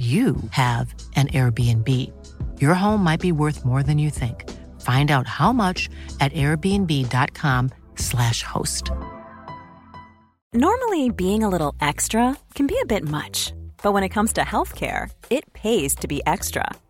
you have an Airbnb. Your home might be worth more than you think. Find out how much at airbnb.com/slash host. Normally, being a little extra can be a bit much, but when it comes to healthcare, it pays to be extra.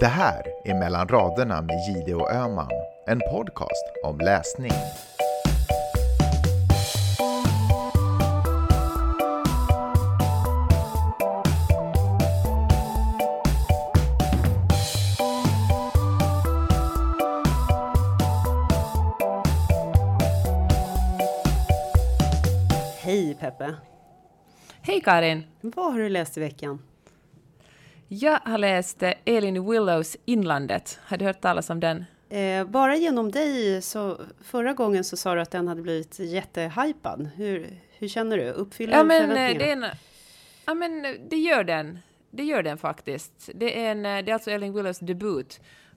Det här är Mellan raderna med Gide och Öman, en podcast om läsning. Hej Peppe! Hej Karin! Vad har du läst i veckan? Jag har läst eh, Elin Willows Inlandet. Har du hört talas om den? Eh, bara genom dig, så förra gången så sa du att den hade blivit jättehypad. Hur, hur känner du? Uppfyller Ja men, eh, förväntningarna? en, ja, men eh, det gör den. Det gör den faktiskt. Det är, en, det är alltså Elin Willows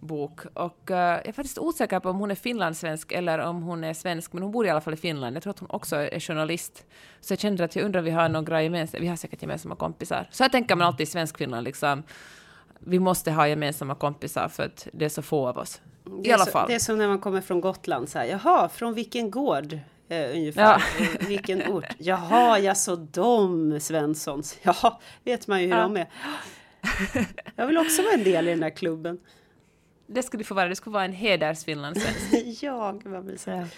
debutbok. Och uh, jag är faktiskt osäker på om hon är finlandssvensk eller om hon är svensk, men hon bor i alla fall i Finland. Jag tror att hon också är journalist. Så jag kände att jag undrar om vi har några gemensamma, vi har säkert gemensamma kompisar. Så jag tänker man alltid i Svenskfinland liksom, vi måste ha gemensamma kompisar för att det är så få av oss. Det I är alla så, fall. Det är som när man kommer från Gotland, så här, jaha, från vilken gård? Eh, ungefär. Ja. Eh, Vilken ort? Jaha, ja så de Svenssons. Ja, vet man ju hur Ja. de är. Jag vill också vara en del i den här klubben. Det skulle du få vara, det skulle vara en hedersfinlandssvensk. ja, gud vad mysigt.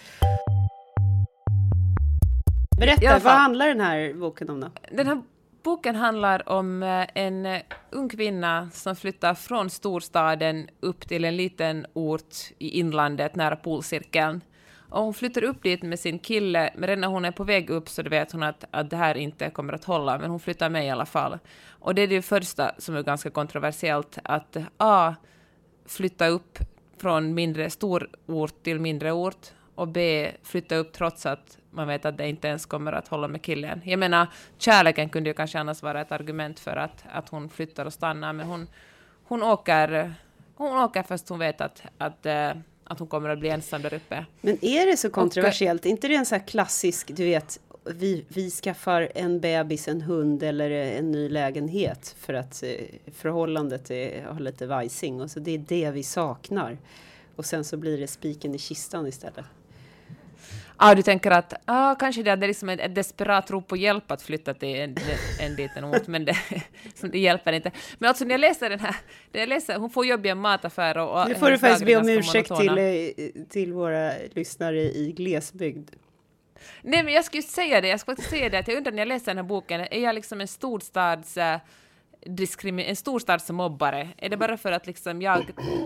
Berätta, I alla vad handlar den här boken om då? Den här boken handlar om eh, en eh, ung kvinna som flyttar från storstaden upp till en liten ort i inlandet nära polcirkeln. Och hon flyttar upp dit med sin kille, men redan när hon är på väg upp så vet hon att, att det här inte kommer att hålla, men hon flyttar med i alla fall. Och det är det första som är ganska kontroversiellt, att A. Flytta upp från mindre stor ort till mindre ort och B. Flytta upp trots att man vet att det inte ens kommer att hålla med killen. Jag menar, kärleken kunde ju kanske annars vara ett argument för att, att hon flyttar och stannar, men hon, hon åker hon åker fast hon vet att, att, eh, att hon kommer att bli ensam där uppe. Men är det så kontroversiellt? inte det en så här klassisk, du vet, vi, vi skaffar en bebis, en hund eller en ny lägenhet för att eh, förhållandet är, har lite vajsing och så det är det vi saknar. Och sen så blir det spiken i kistan istället. Ah, du tänker att ah, kanske det är liksom ett, ett desperat rop på hjälp att flytta till en, en liten ort, men det, det hjälper inte. Men alltså när jag läser den här, när jag läser, hon får jobb i en mataffär och... Nu får du faktiskt be om ursäkt monotona. till, eh, till våra lyssnare i glesbygd. Nej, men jag skulle säga det, jag skulle säga det, att jag undrar när jag läser den här boken, är jag liksom en storstads... diskrimi- en storstadsmobbare? Är det bara för att liksom jag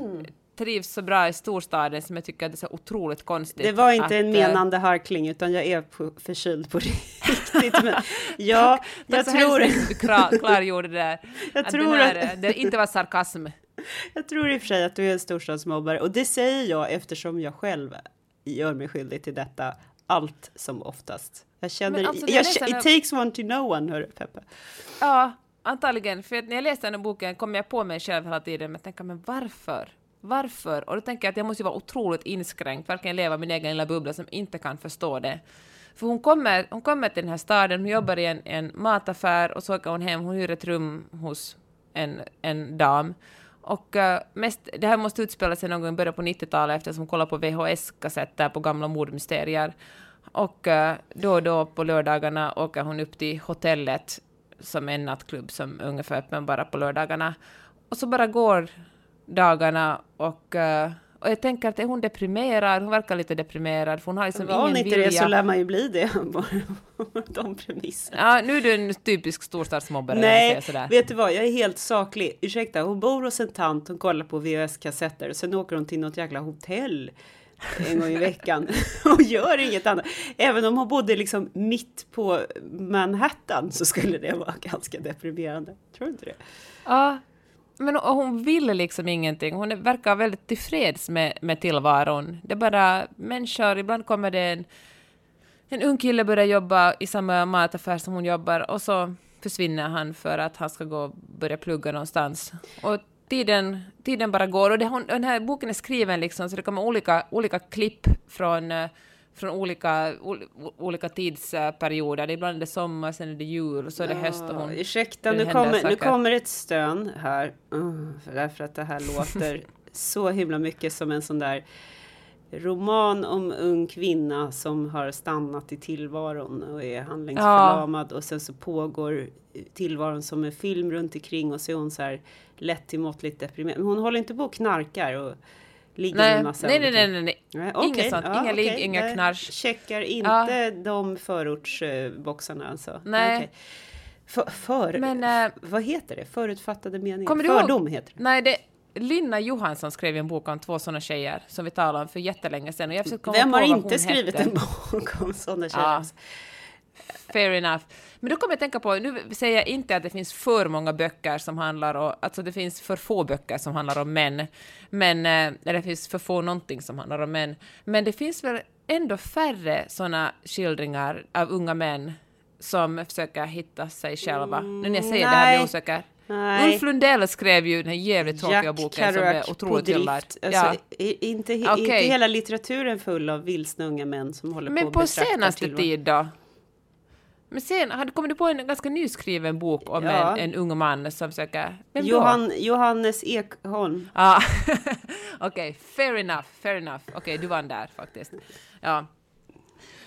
trivs så bra i storstaden som jag tycker att det är så otroligt konstigt? Det var inte att, en eh, menande harkling utan jag är på, förkyld på riktigt. Men ja, jag Tack så tror, hemskt att du klar- klargjorde det där. Jag att tror den här, att- det inte var sarkasm. jag tror i och för sig att du är en storstadsmobbare och det säger jag eftersom jag själv gör mig skyldig till detta allt som oftast. Jag känner, Men alltså, jag, jag it takes one to know one, hörru Peppe. Ja, antagligen. För när jag läste den här boken kom jag på mig själv hela tiden att tänka, men varför? Varför? Och då tänker jag att jag måste vara otroligt inskränkt, verkligen leva min egen lilla bubbla som inte kan förstå det. För hon kommer, hon kommer till den här staden, hon jobbar i en, en mataffär och så åker hon hem, hon hyr ett rum hos en, en dam. Och eh, mest, det här måste utspela sig någon gång i början på 90-talet eftersom hon kollar på VHS-kassetter på gamla mordmysterier. Och uh, då och då på lördagarna åker hon upp till hotellet som är en nattklubb som är ungefär öppen bara på lördagarna. Och så bara går dagarna och uh, och jag tänker att är hon deprimerad? Hon verkar lite deprimerad, för hon har liksom Var hon ingen inte vilja. det så lär man ju bli det. De premisserna. Ja, nu är du en typisk storstadsmobbare. Nej, sådär. vet du vad? Jag är helt saklig. Ursäkta, hon bor hos en tant, hon kollar på VHS-kassetter. Sen åker hon till något jäkla hotell en gång i veckan och gör inget annat. Även om hon bodde liksom mitt på Manhattan så skulle det vara ganska deprimerande. Tror du inte det? Ja, men hon vill liksom ingenting. Hon verkar väldigt tillfreds med, med tillvaron. Det är bara människor, ibland kommer det en, en ung kille börjar jobba i samma mataffär som hon jobbar och så försvinner han för att han ska gå och börja plugga någonstans. Och tiden, tiden bara går. Och det, hon, den här boken är skriven liksom, så det kommer olika, olika klipp från eh, från olika, olika tidsperioder. Ibland är det sommar, sen är det jul så är det höst. Och hon, ursäkta, nu kommer, nu kommer ett stön här. Uh, därför att det här låter så himla mycket som en sån där roman om ung kvinna som har stannat i tillvaron och är handlingsförlamad ja. och sen så pågår tillvaron som en film runt omkring och så är hon så här lätt till måttligt deprimerad. Men hon håller inte på och knarkar och ligger nej, med massa nej, nej, nej, nej, nej. nej okay. Inget sånt. Ja, inga okay. ligg, inga knarsch. Checkar inte ja. de förortsboxarna alltså? Nej. Okay. För, för Men, äh, vad heter det? Förutfattade meningar? Fördom heter det. Nej, det Linna Johansson skrev en bok om två sådana tjejer som vi talade om för jättelänge sedan. Och jag komma Vem på har vad inte skrivit hette. en bok om sådana tjejer? Ja. Fair enough. Men då kommer jag att tänka på, nu säger jag inte att det finns för många böcker som handlar om, alltså det finns för få böcker som handlar om män, men, eller det finns för få någonting som handlar om män, men det finns väl ändå färre sådana skildringar av unga män som försöker hitta sig själva. Mm, nu när jag säger nej. det här blir jag osäker. Nej. Ulf Lundell skrev ju den här jävligt tråkiga boken som är otroligt hyllad. Alltså, ja. inte, okay. inte hela litteraturen full av vilsna unga män som håller Men på på och senaste tid då? Men sen, hade kommer du på en ganska nyskriven bok om Ja. en, en ung man som söker... Vem då? Johan, Johannes Ekholm. Ja, okej, fair enough, fair enough. Okej, du vann där faktiskt. Ja.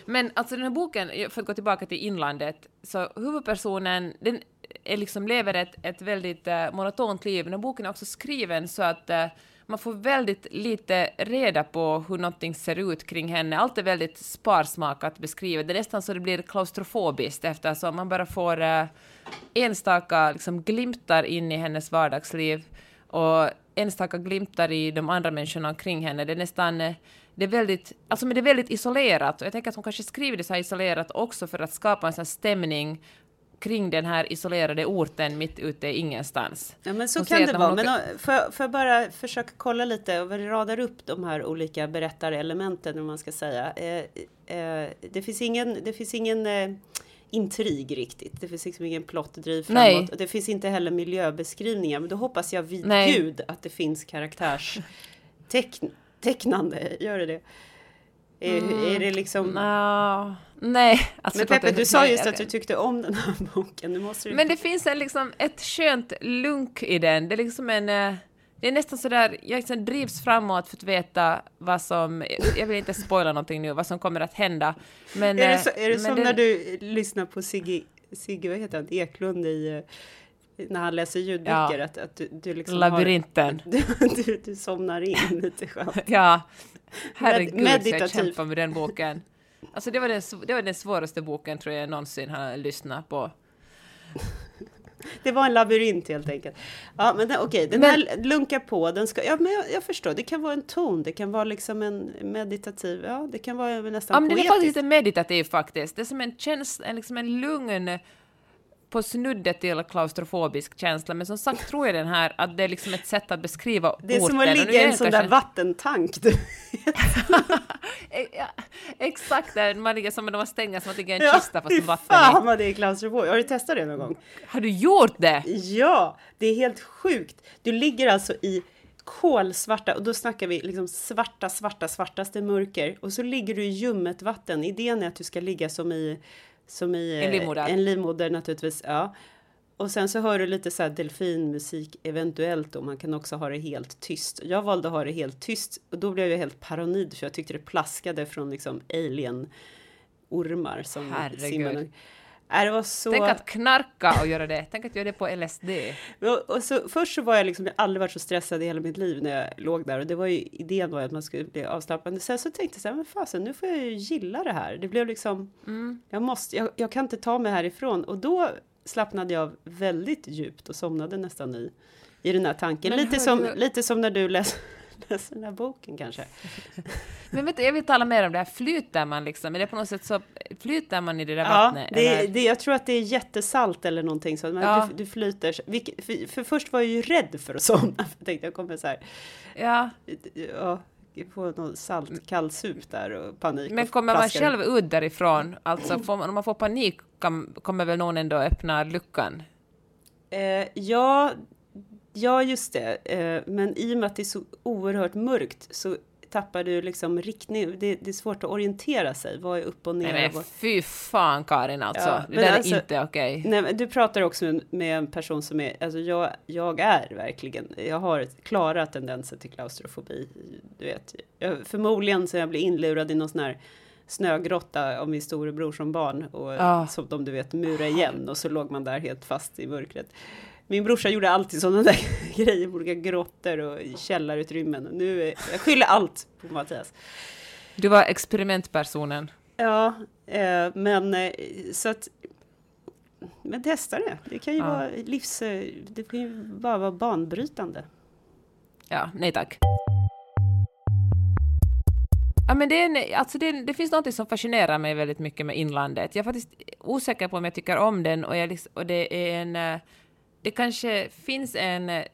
Men alltså den här boken, för att gå tillbaka till inlandet, så huvudpersonen, den är liksom lever ett, ett väldigt uh, monotont liv. Den här boken är också skriven så att uh, man får väldigt lite reda på hur någonting ser ut kring henne. Allt är väldigt sparsmakat beskrivet. Det är nästan så det blir klaustrofobiskt eftersom man bara får eh, enstaka liksom, glimtar in i hennes vardagsliv och enstaka glimtar i de andra människorna omkring henne. Det är nästan eh, det är väldigt, alltså men det är väldigt isolerat och jag tänker att hon kanske skriver det så här isolerat också för att skapa en sån stämning kring den här isolerade orten mitt ute i ingenstans. Ja, men så Hon kan det vara. Men åker- uh, för, för bara försöka kolla lite och radar upp de här olika berättarelementen, om man ska säga. Eh, eh, det finns ingen, det finns ingen eh, intrig riktigt. Det finns liksom ingen plottdriv framåt. Nej. Och det finns inte heller miljöbeskrivningar. Men då hoppas jag vid Nej. gud att det finns karaktärstecknande. Gör det det? Är, är det liksom... Nå, nej, alltså Men Peppe, jag- du sa just jag- att du tyckte om den här boken. Nu måste du... Men det finns en, liksom, ett skönt lunk i den. Det är liksom en... eh, Det är nästan sådär, jag liksom drivs framåt för att veta vad som, jag vill inte spoila någonting nu, vad som kommer att hända. Men, Är det, eh, så, är det som den- när du lyssnar på Sigge, Sigge vad heter han, Eklund i, eh, när han läser ljudböcker? Ja. Att, att du, du liksom Labyrinten. Har, du, du, du somnar in lite skönt. Ja, herregud jag meditativ. kämpar med den boken. Alltså det var den, det var den svåraste boken tror jag någonsin har lyssnat på. Det var en labyrint helt enkelt. Ja, men den- okej, den Men- här lunkar på. Den ska, ja, men jag, jag förstår, det kan vara en ton, det kan vara liksom en meditativ, ja, det kan vara nästan Ja, men den är poetisk. faktiskt lite meditativ faktiskt. Det är som en känsla, en, liksom en lugn på snuddet till klaustrofobisk känsla, men som sagt tror jag den här att det är liksom ett sätt att beskriva det är orten. som att ligga i en det sån där vattentank. Du. Eh, ja, exakt, där man ligger som om man stänger som att ligga i en Ja, kista fast med vatten fan vad det är klaustrofobiskt. Har du testat det någon gång? Har du gjort det? Ja, det är helt sjukt. Du ligger alltså i kolsvarta, och då snackar vi liksom svarta, svarta, svartaste mörker. Och så ligger du i ljummet vatten. Idén är att du ska ligga som i... Som i En livmoder. En livmoder naturligtvis, ja. Och sen så hör du lite så här delfinmusik eventuellt och man kan också ha det helt tyst. Jag valde att ha det helt tyst och då blev jag helt paranoid för jag tyckte det plaskade från liksom alien ormar som Herregud. simmade. Äh, det var så... Tänk att knarka och göra det. Tänk att göra det på LSD. Och, så, först så var jag liksom, jag aldrig varit så stressad i hela mitt liv när jag låg där och det var ju idén var att man skulle bli avslappnad. Sen så tänkte jag så här, men fasen, nu får jag ju gilla det här. Det blev liksom, jag måste, jag, jag kan inte ta mig härifrån och då slappnade jag väldigt djupt och somnade nästan i, i den här tanken. Men Lite hör som, lite som när du läser, läser den här boken kanske. Men vet jag vill tala mer om det här. Flyter man liksom? Är det på något sätt så flyter man i det där Ja, vattnet? det, det, jag tror att det är jättesalt eller någonting så. Ja. du, du flyter. För, för först var jag ju rädd för att somna. För jag tänkte jag kommer så här, Ja, ja, få någon salt kallsup där och panik. men kommer man själv ut därifrån? Alltså, man, om man får panik kan, kommer väl någon ändå öppna luckan? Eh, ja, ja, just det. Eh, men i och med att det är så oerhört mörkt så tappar du liksom riktning. Det, det är svårt att orientera sig. Vad är upp och ner? Nej men fy fan Karin alltså. Ja, det där alltså- är inte okej. Nej, men du pratar också med, med en person som är, alltså jag, jag är verkligen, jag har klara tendenser till klaustrofobi. Du vet, jag, förmodligen så jag blev inlurad i någon sån här snögrotta av min storebror som barn och Ah. som de du vet mura igen och så låg man där helt fast i mörkret. Min brorsa gjorde alltid sådana där grejer, olika grottor och källarutrymmen. Nu, är- jag skyller allt på Mattias. Du var experimentpersonen. Ja, eh, men eh, så att men testa det. Det kan ju Ja. vara livs... eh, Det kan ju bara vara banbrytande. Ja, nej tack. Ja, men det, är en, alltså det, det finns något som fascinerar mig väldigt mycket med inlandet. Jag är faktiskt osäker på om jag tycker om den och, jag, och det är en... eh, Det kanske finns en... eh,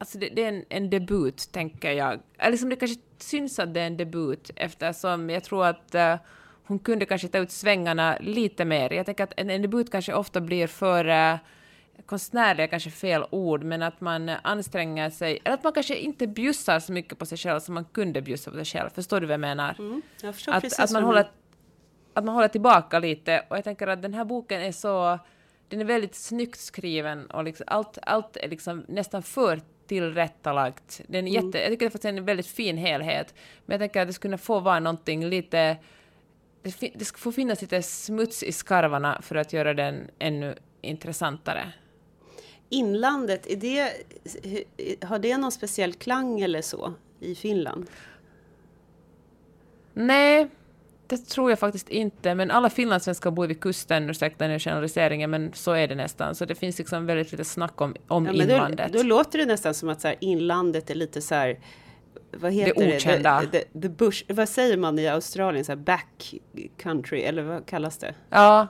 Alltså det, det är en, en debut, tänker jag. Eller liksom det kanske syns att det är en debut eftersom jag tror att eh, hon kunde kanske ta ut svängarna lite mer. Jag tänker att en, en debut kanske ofta blir för... Uh, konstnärlig är kanske fel ord, men att man eh, anstränger sig, eller att man kanske inte bjussar så mycket på sig själv som man kunde bjussa på sig själv. Förstår du vad jag menar? Jag förstår Att, att, man håller, att man håller tillbaka lite. Och jag tänker att den här boken är så... Den är väldigt snyggt skriven och liksom allt, allt är liksom nästan för tillrättalagt. Den är jätte, Jag tycker det är en väldigt fin helhet. Men jag tänker att det skulle få vara någonting lite... Det, det få finnas lite smuts i skarvarna för att göra den ännu intressantare. Inlandet, är det, har det någon speciell klang eller så i Finland? Nej, det tror jag faktiskt inte. Men alla finlandssvenskar bor vid kusten, ursäkta den generaliseringen, men så är det nästan. Så det finns liksom väldigt lite snack om, om Ja, men då, inlandet. då låter det nästan som att så här, inlandet är lite så här vad heter det? okända. The, the, the bush, vad säger man i Australien? Så här back country, eller vad kallas det? Ja,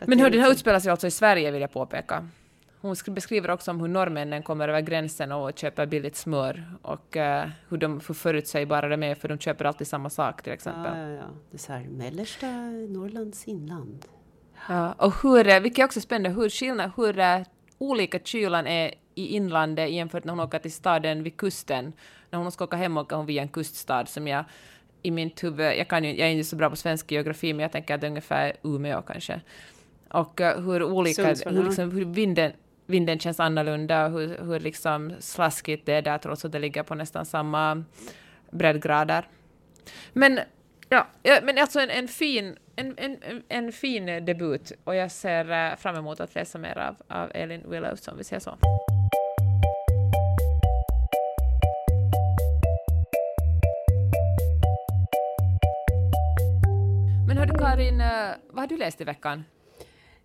Att men det hur den här liksom- utspelar sig alltså i Sverige, vill jag påpeka. Hon sk- beskriver också om hur norrmännen kommer över gränsen och köper billigt smör och eh, hur de hur förutsägbara de är, för de köper alltid samma sak till exempel. Ja, ja, ja. Det är så här, mellersta Norrlands inland. Ja, och hur, eh, vilket är också spännande, hur skillnad, hur eh, olika kylan är i inlandet jämfört när hon åker till staden vid kusten. När hon ska åka hem åker hon via en kuststad som jag i mitt huvud, jag, kan ju, jag är inte så bra på svensk geografi, men jag tänker att det är ungefär Umeå kanske. Och eh, hur olika, hur, liksom, hur vinden, vinden känns annorlunda, hur, hur liksom slaskigt det är där trots att det ligger på nästan samma breddgrader. Men Ja, men alltså en, en, fin, en, en, en- fin debut och jag ser eh, fram emot att läsa mer av, av Elin Willows om vi säger så. Men hördu Karin, eh, vad har du läst i veckan?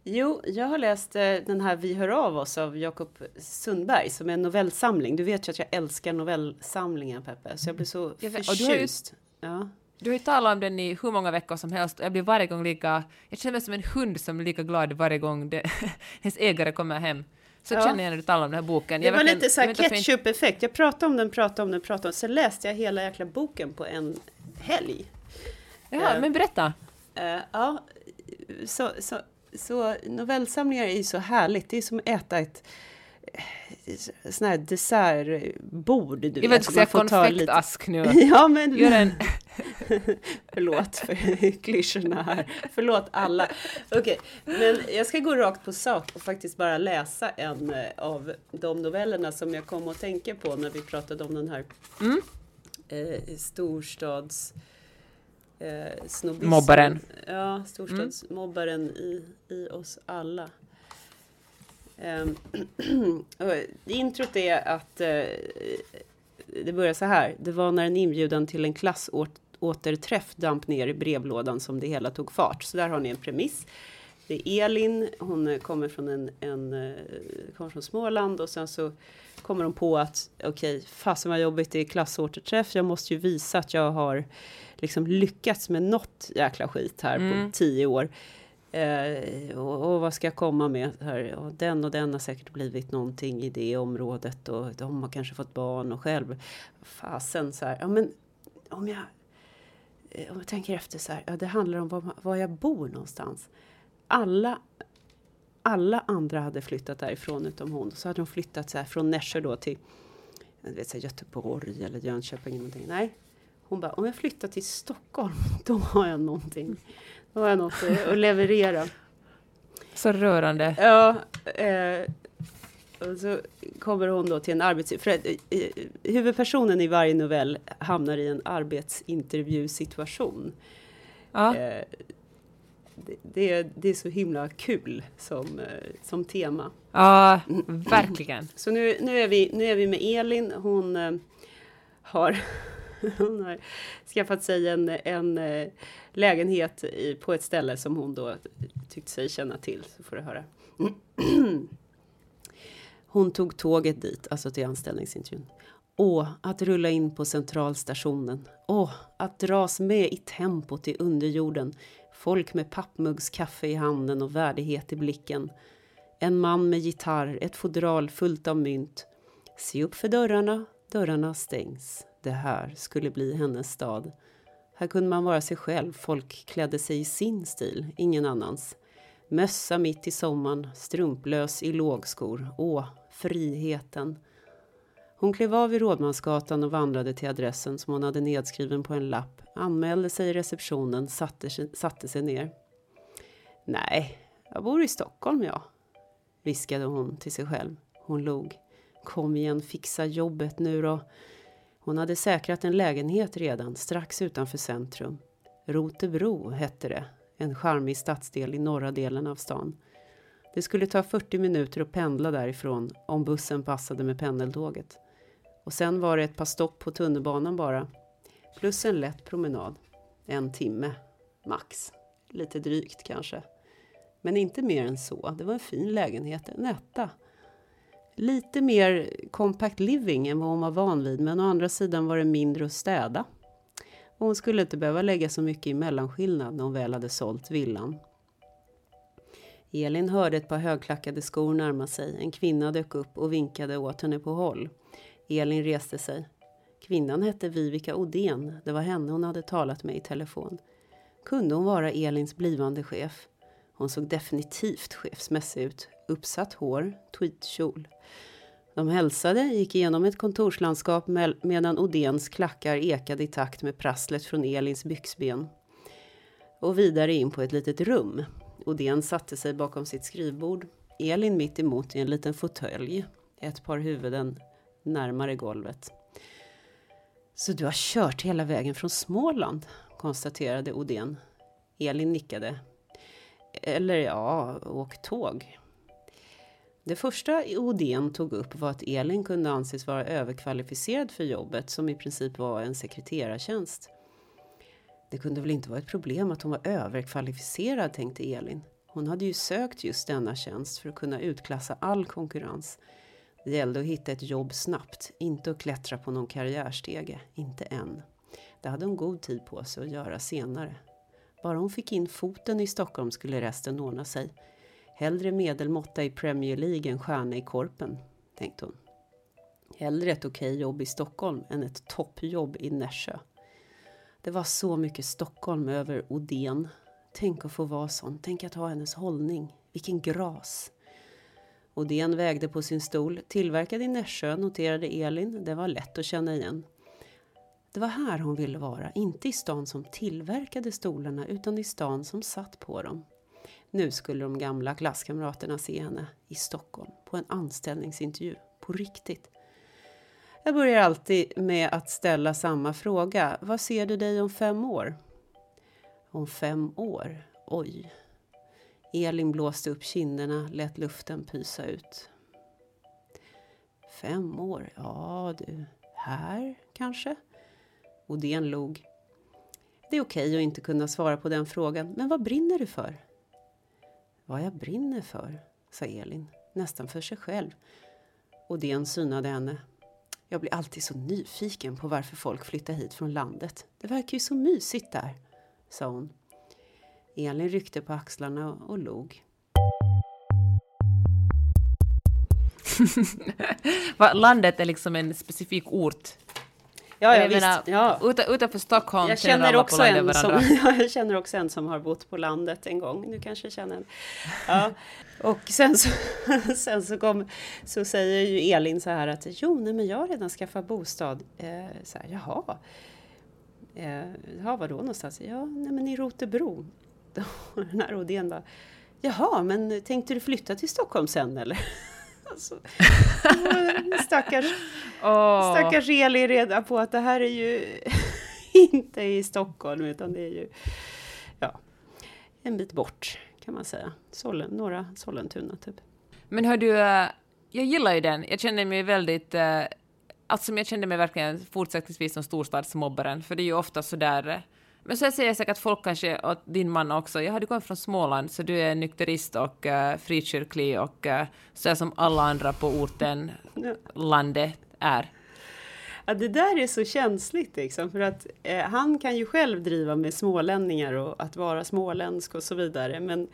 Jo, jag har läst eh, den här Vi hör av oss av Jakob Sundberg som är en novellsamling. Du vet ju att jag älskar novellsamlingar Peppe, så jag blir så Jag vet- och du har ju- förtjust. Ja. Du har ju talat om den i hur många veckor som helst och jag blir varje gång lika... Jag känner mig som en hund som är lika glad varje gång det, hennes ägare kommer hem. Så Ja. känner jag när du talar om den här boken. Det Jag var lite så här ketchup-effekt. Jag pratade om den, pratade om den, pratade om den. Sen läste jag hela jäkla boken på en helg. Ja, Eh, men berätta. Eh, ja, så, så, så novellsamlingar är ju så härligt. Det är som att äta ett eh, sån här dessertbord. Du Jag vet vet, så säga ta lite- konfektask nu. Ja, men Gör en... Förlåt för klyschorna här. Förlåt alla. Okej, men jag ska gå rakt på sak och faktiskt bara läsa en eh, av de novellerna som jag kom att tänka på när vi pratade om den här Mm. eh, storstads... eh. Mobbaren. Ja, storstadsmobbaren i, i oss alla. Um, introt är att uh, det börjar så här. Det var när en inbjudan till en klassåterträff damp ner i brevlådan som det hela tog fart. Så där har ni en premiss. Det är Elin, hon kommer från, en, en, eh, kommer från Småland och sen så kommer hon på att okej, okay, fasen vad jobbigt det är klassåterträff. Jag måste ju visa att jag har liksom lyckats med något jäkla skit här mm. på tio år. Eh, och, och, vad ska jag komma med? Här? Och den och den har säkert blivit någonting i det området och de har kanske fått barn och själv. Fasen så här, ja men om jag, eh, om jag tänker efter så här, ja det handlar om var, var jag bor någonstans. Alla alla andra hade flyttat därifrån utom hon. Så hade hon flyttat så här från Nässjö då till jag vet, så här, Göteborg eller Jönköping. Eller någonting. Nej, hon bara, om jag flyttar till Stockholm, då har jag någonting. Då har jag något att leverera. Så rörande. Ja. Eh, och så kommer hon då till en arbets... För, eh, huvudpersonen i varje novell hamnar i en arbetsintervjusituation. Ja. Eh, det, är, det är så himla kul som, eh, som tema. Ja, verkligen. Så nu, nu, är vi, nu är vi med Elin. Hon eh, har hon har skaffat sig en, en eh, lägenhet i, på ett ställe som hon då tyckte sig känna till. Så får du höra. Hon tog tåget dit, alltså till anställningsintervjun. Åh, att rulla in på centralstationen. Åh, att dras med i tempot i underjorden. Folk med pappmuggskaffe i handen och värdighet i blicken. En man med gitarr, ett fodral fullt av mynt. Se upp för dörrarna, dörrarna stängs. Det här skulle bli hennes stad. Här kunde man vara sig själv, folk klädde sig i sin stil, ingen annans. Mössa mitt i sommaren, strumplös i lågskor. Åh, friheten! Hon klev av i Rådmansgatan och vandrade till adressen som hon hade nedskriven på en lapp, anmälde sig i receptionen, satte, satte sig ner. Nej, jag bor i Stockholm jag, viskade hon till sig själv. Hon log. Kom igen, fixa jobbet nu då. Hon hade säkrat en lägenhet redan strax utanför centrum. Rotebro hette det, en charmig stadsdel i norra delen av stan. Det skulle ta 40 minuter att pendla därifrån om bussen passade med pendeltåget. Och sen var det ett par stopp på tunnelbanan bara. Plus en lätt promenad. En timme, max. Lite drygt kanske. Men inte mer än så. Det var en fin lägenhet, en etta lite mer compact living än vad hon var van vid, men å andra sidan var det mindre att städa. Och hon skulle inte behöva lägga så mycket i mellanskillnad när hon väl hade sålt villan. Elin hörde ett par högklackade skor närma sig. En kvinna dök upp och vinkade åt henne på håll. Elin reste sig. Kvinnan hette Vivica Odén. Det var henne hon hade talat med i telefon. Kunde hon vara Elins blivande chef? Hon såg definitivt chefsmässig ut. Uppsatt hår, tweedkjol. De hälsade, gick igenom ett kontorslandskap medan Odéns klackar ekade i takt med prasslet från Elins byxben. Och vidare in på ett litet rum. Odén satte sig bakom sitt skrivbord. Elin mitt emot i en liten fåtölj. Ett par huvuden närmare golvet. Så du har kört hela vägen från Småland? konstaterade Odén. Elin nickade. Eller ja, åkt tåg. Det första Odén tog upp var att Elin kunde anses vara överkvalificerad för jobbet som i princip var en sekreterartjänst. Det kunde väl inte vara ett problem att hon var överkvalificerad, tänkte Elin. Hon hade ju sökt just denna tjänst för att kunna utklassa all konkurrens. Det gällde att hitta ett jobb snabbt, inte att klättra på någon karriärstege, inte än. Det hade hon god tid på sig att göra senare. Bara hon fick in foten i Stockholm skulle resten ordna sig. Hellre medelmåtta i Premier League än stjärna i korpen, tänkte hon. Hellre ett okej jobb i Stockholm än ett toppjobb i Nässjö. Det var så mycket Stockholm över Odén. Tänk att få vara sån, tänk att ha hennes hållning. Vilken gras! Odén vägde på sin stol. Tillverkad i Nässjö, noterade Elin. Det var lätt att känna igen. Det var här hon ville vara, inte i stan som tillverkade stolarna utan i stan som satt på dem. Nu skulle de gamla klasskamraterna se henne i Stockholm på en anställningsintervju, på riktigt. Jag börjar alltid med att ställa samma fråga. Vad ser du dig om fem år? Om fem år? Oj. Elin blåste upp kinderna, lät luften pysa ut. Fem år? Ja du, här kanske? Odén log. Det är okej att inte kunna svara på den frågan, men vad brinner du för? Vad jag brinner för, sa Elin, nästan för sig själv. Odén synade henne. Jag blir alltid så nyfiken på varför folk flyttar hit från landet. Det verkar ju så mysigt där, sa hon. Elin ryckte på axlarna och log. Landet är liksom en specifik ort. Ja, ja, jag visst. menar, ja. Utan, utanför Stockholm Jag känner känner, också en som, ja, jag känner också en som har bott på landet en gång. Du kanske känner en. Ja. Och sen så, sen så, kom, så säger ju Elin så här att jo, nej, men jag har redan skaffat bostad. Eh, så här, jaha. Eh, jaha, var då någonstans? Ja, nej, men i Rotebro. Då, den här Odén bara, jaha, men tänkte du flytta till Stockholm sen eller? Alltså, stackars, Åh. Stackars Eli reda på att det här är ju inte i Stockholm utan det är ju ja, en bit bort kan man säga. Sollen, norra Sollentuna typ. Men hör du, eh, jag gillar ju den. Jag känner mig väldigt... eh, Alltså jag kände mig verkligen fortsättningsvis som storstadsmobbaren, för det är ju ofta sådär... eh, Men så säger jag säkert att folk kanske, och din man också, jag hade kommit från Småland, så du är nykterist och uh, frikyrklig och uh, så som alla andra på orten, Ja. landet är. Ja, det där är så känsligt liksom, för att eh, han kan ju själv driva med smålänningar och att vara småländsk och så vidare. Men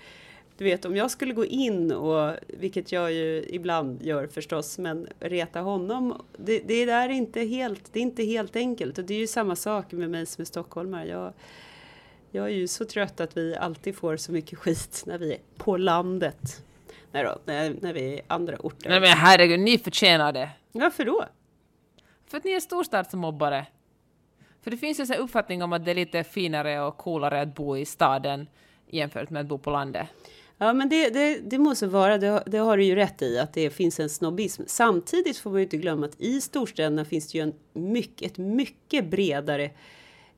du vet, om jag skulle gå in och, vilket jag ju ibland gör förstås, men reta honom, det, det är inte helt, det är inte helt enkelt. Och det är ju samma sak med mig som är stockholmare. Jag, jag är ju så trött att vi alltid får så mycket skit när vi är på landet. Nej då, när, när vi är andra orter. Nej men herregud, ni förtjänar det. Varför då? För att ni är storstadsmobbare. För det finns ju en uppfattning om att det är lite finare och coolare att bo i staden jämfört med att bo på landet. Ja, men det, det, det måste vara, det, det har du ju rätt i, att det finns en snobbism. Samtidigt får man ju inte glömma att i storstäderna finns det ju en mycket, ett mycket bredare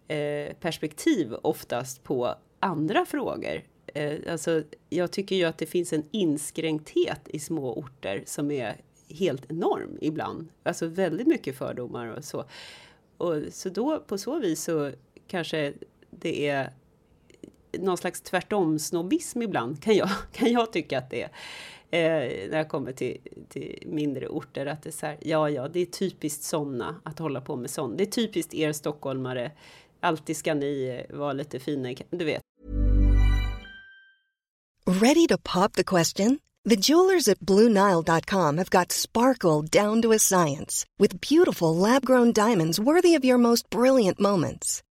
eh, perspektiv oftast på andra frågor. Eh, alltså, jag tycker ju att det finns en inskränkthet i små orter som är helt enorm ibland. Alltså väldigt mycket fördomar och så. Och så då på så vis så kanske det är någon slags tvärtom snobbism ibland kan jag, kan jag tycka att det är. Eh, när jag kommer till, till mindre orter att det är så här, ja ja det är typiskt sådana att hålla på med sånt. Det är typiskt er stockholmare. Alltid ska ni eh, vara lite fina, du vet. Ready to pop the question? The jewelers at BlueNile.com have got sparkle down to a science with beautiful lab grown diamonds worthy of your most brilliant moments.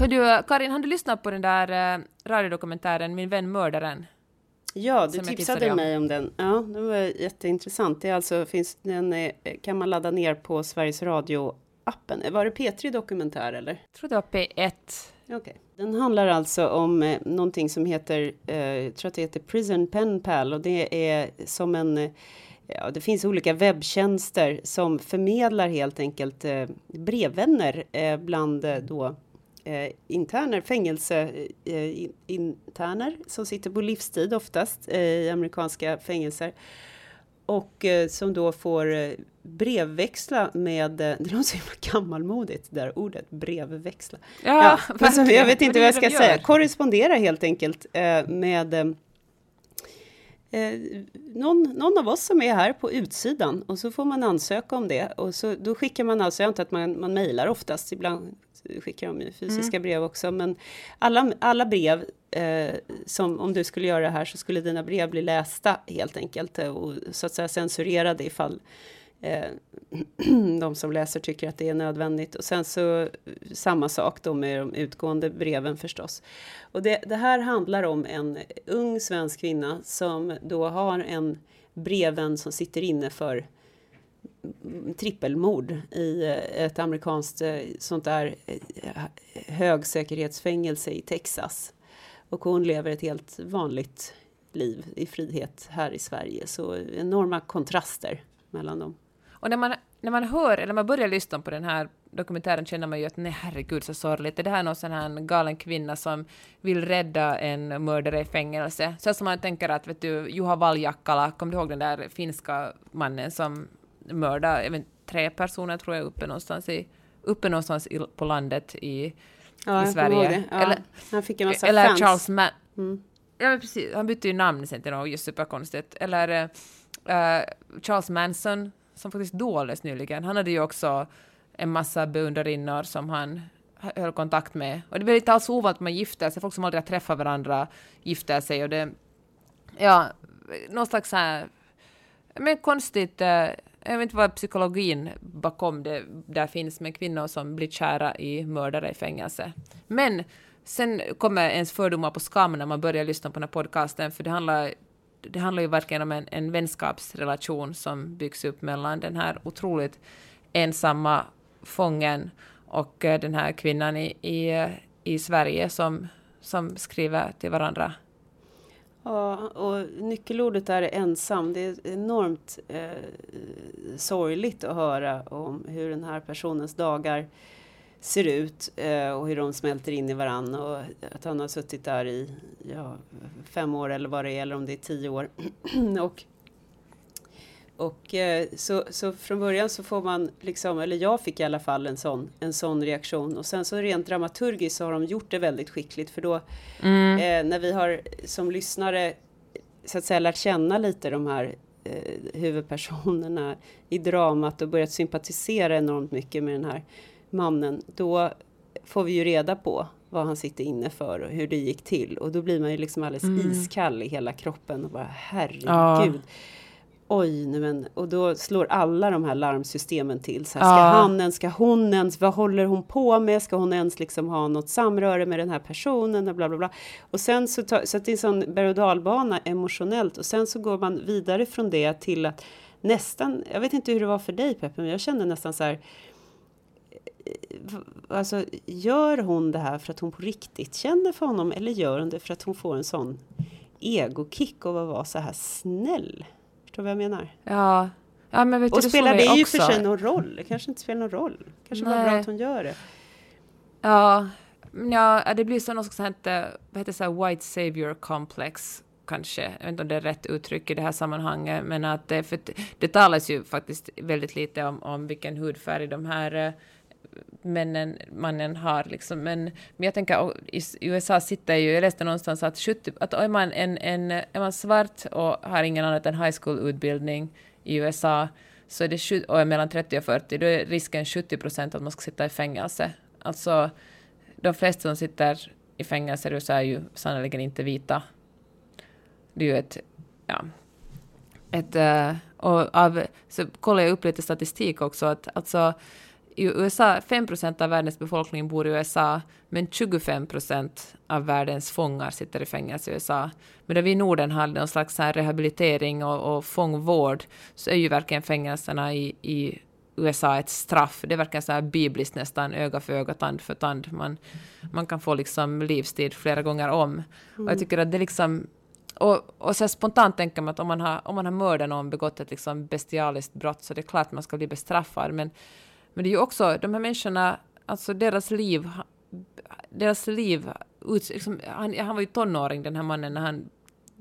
Hör du, Karin, har du lyssnat på den där eh, radiodokumentären Min vän mördaren? Ja, du tipsade tipsade om. mig om den. Ja, det var jätteintressant. Det alltså, finns, den är, kan man ladda ner på Sveriges Radio appen. Var det P3 Dokumentär eller? Jag tror det var P1. Okay. Den handlar alltså om eh, någonting som heter, eh, jag tror att det heter Prison Pen Pal och det är som en eh, Ja, det finns olika webbtjänster som förmedlar helt enkelt eh, brevvänner eh, bland eh, då eh, interner, fängelseinterner som sitter på livstid oftast i amerikanska fängelser. Och eh, som då får eh, brevväxla med, det låter så himla gammalmodigt det där ordet, brevväxla. Ja, ja alltså, jag vet inte vad jag ska säga, korrespondera helt enkelt eh, med eh, någon, någon av oss som är här på utsidan och så får man ansöka om det. Och så då skickar man alltså, jag antar att man, man mejlar oftast, ibland skickar de ju fysiska mm. brev också, men alla, alla brev eh, som om du skulle göra det här så skulle dina brev bli lästa helt enkelt eh, och så att säga censurerade ifall eh, de som läser tycker att det är nödvändigt. Och sen så samma sak då med de utgående breven förstås. Och det, det här handlar om en ung svensk kvinna som då har en brevvän som sitter inne för trippelmord i eh, ett amerikanskt eh, sånt där eh, högsäkerhetsfängelse i Texas. Och hon lever ett helt vanligt liv i frihet här i Sverige. Så enorma kontraster mellan dem. Och när man, när man hör, eller man börjar lyssna på den här dokumentären känner man ju att nej herregud så sorgligt. Är det här någon sån här galen kvinna som vill rädda en mördare i fängelse? Så som man tänker att vet du, Juha Valjakkala, kommer du ihåg den där finska mannen som mördade även tre personer tror jag uppe någonstans, i, uppe någonstans i, på landet i, ja, i Sverige. Ja, eller, han fick en massa eller fans. Charles Mann. Mm. Ja precis, han bytte ju namn sen till något just superkonstigt. Eller uh, Charles Manson som faktiskt dog alldeles nyligen. Han hade ju också en massa beundrarinnor som han höll kontakt med. Och det väl inte alls ovanligt att man gifter sig, folk som aldrig har träffat varandra gifter sig och det, ja, någon slags här, men konstigt, eh, jag vet inte vad psykologin bakom det där finns med kvinnor som blir kära i mördare i fängelse. Men sen kommer ens fördomar på skam när man börjar lyssna på den här podcasten, för det handlar det handlar ju verkligen om en, en vänskapsrelation som byggs upp mellan den här otroligt ensamma fången och eh, den här kvinnan i, i, eh, i Sverige som, som skriver till varandra. Ja, och nyckelordet är ensam. Det är enormt eh, sorgligt att höra om hur den här personens dagar ser ut eh, och hur de smälter in i varann och att han har suttit där i ja, fem år eller vad det är, eller om det är tio år. och och eh, så, så från början så får man liksom, eller jag fick i alla fall en sån, en sån reaktion och sen så rent dramaturgiskt så har de gjort det väldigt skickligt för då mm. eh, när vi har som lyssnare så att säga lärt känna lite de här eh, huvudpersonerna i dramat och börjat sympatisera enormt mycket med den här mannen, då får vi ju reda på vad han sitter inne för och hur det gick till. Och då blir man ju liksom alldeles mm. iskall i hela kroppen och bara herregud. Ja. Oj, nej men, och då slår alla de här larmsystemen till. Så här, ska ja. han ens, ska hon ens, vad håller hon på med? Ska hon ens liksom ha något samröre med den här personen? Och bla bla bla. Och sen så, ta, så att det är en sån berg och dalbana emotionellt. Och sen så går man vidare från det till att nästan, jag vet inte hur det var för dig Peppe, men jag kände nästan så här alltså, gör hon det här för att hon på riktigt känner för honom eller gör hon det för att hon får en sån egokick av att vara så här snäll? Förstår du vad jag menar? Ja. ja men vet och du, spelar det, ju för sig någon roll? Det kanske inte spelar någon roll. Kanske Nej. var bra att hon gör det. Ja, ja det blir så något sånt här, vad heter så white savior complex kanske, jag vet inte om det är rätt uttryck i det här sammanhanget, men att det, för det talas ju faktiskt väldigt lite om, om vilken hudfärg de här männen, mannen har. Liksom. Men, men jag tänker, i USA sitter ju, jag läste någonstans att, 70, att är, man en, en, är man svart och har ingen annat än high school-utbildning i USA, så är det, och är mellan 30 och 40, då är risken 70 procent att man ska sitta i fängelse. Alltså, de flesta som sitter i fängelse i USA är ju sannerligen inte vita. Det är ju ett, ja, ett, eh, och av, så kollar jag upp lite statistik också, att alltså i USA, 5 procent av världens befolkning bor i USA, men 25 procent av världens fångar sitter i fängelse i USA. Medan vi i Norden har någon slags här rehabilitering och, och fångvård, så är ju verkligen fängelserna i, i USA ett straff. Det verkar så här bibliskt nästan, öga för öga, tand för tand. Man, man kan få liksom livstid flera gånger om. Mm. Och jag tycker att det liksom... Och, och så spontant tänker man att om man har, om man har mördat någon, begått ett liksom bestialiskt brott, så det är klart man ska bli bestraffad. Men, men det är ju också, de här människorna, alltså deras liv, deras liv, liksom, han, han var ju tonåring den här mannen när han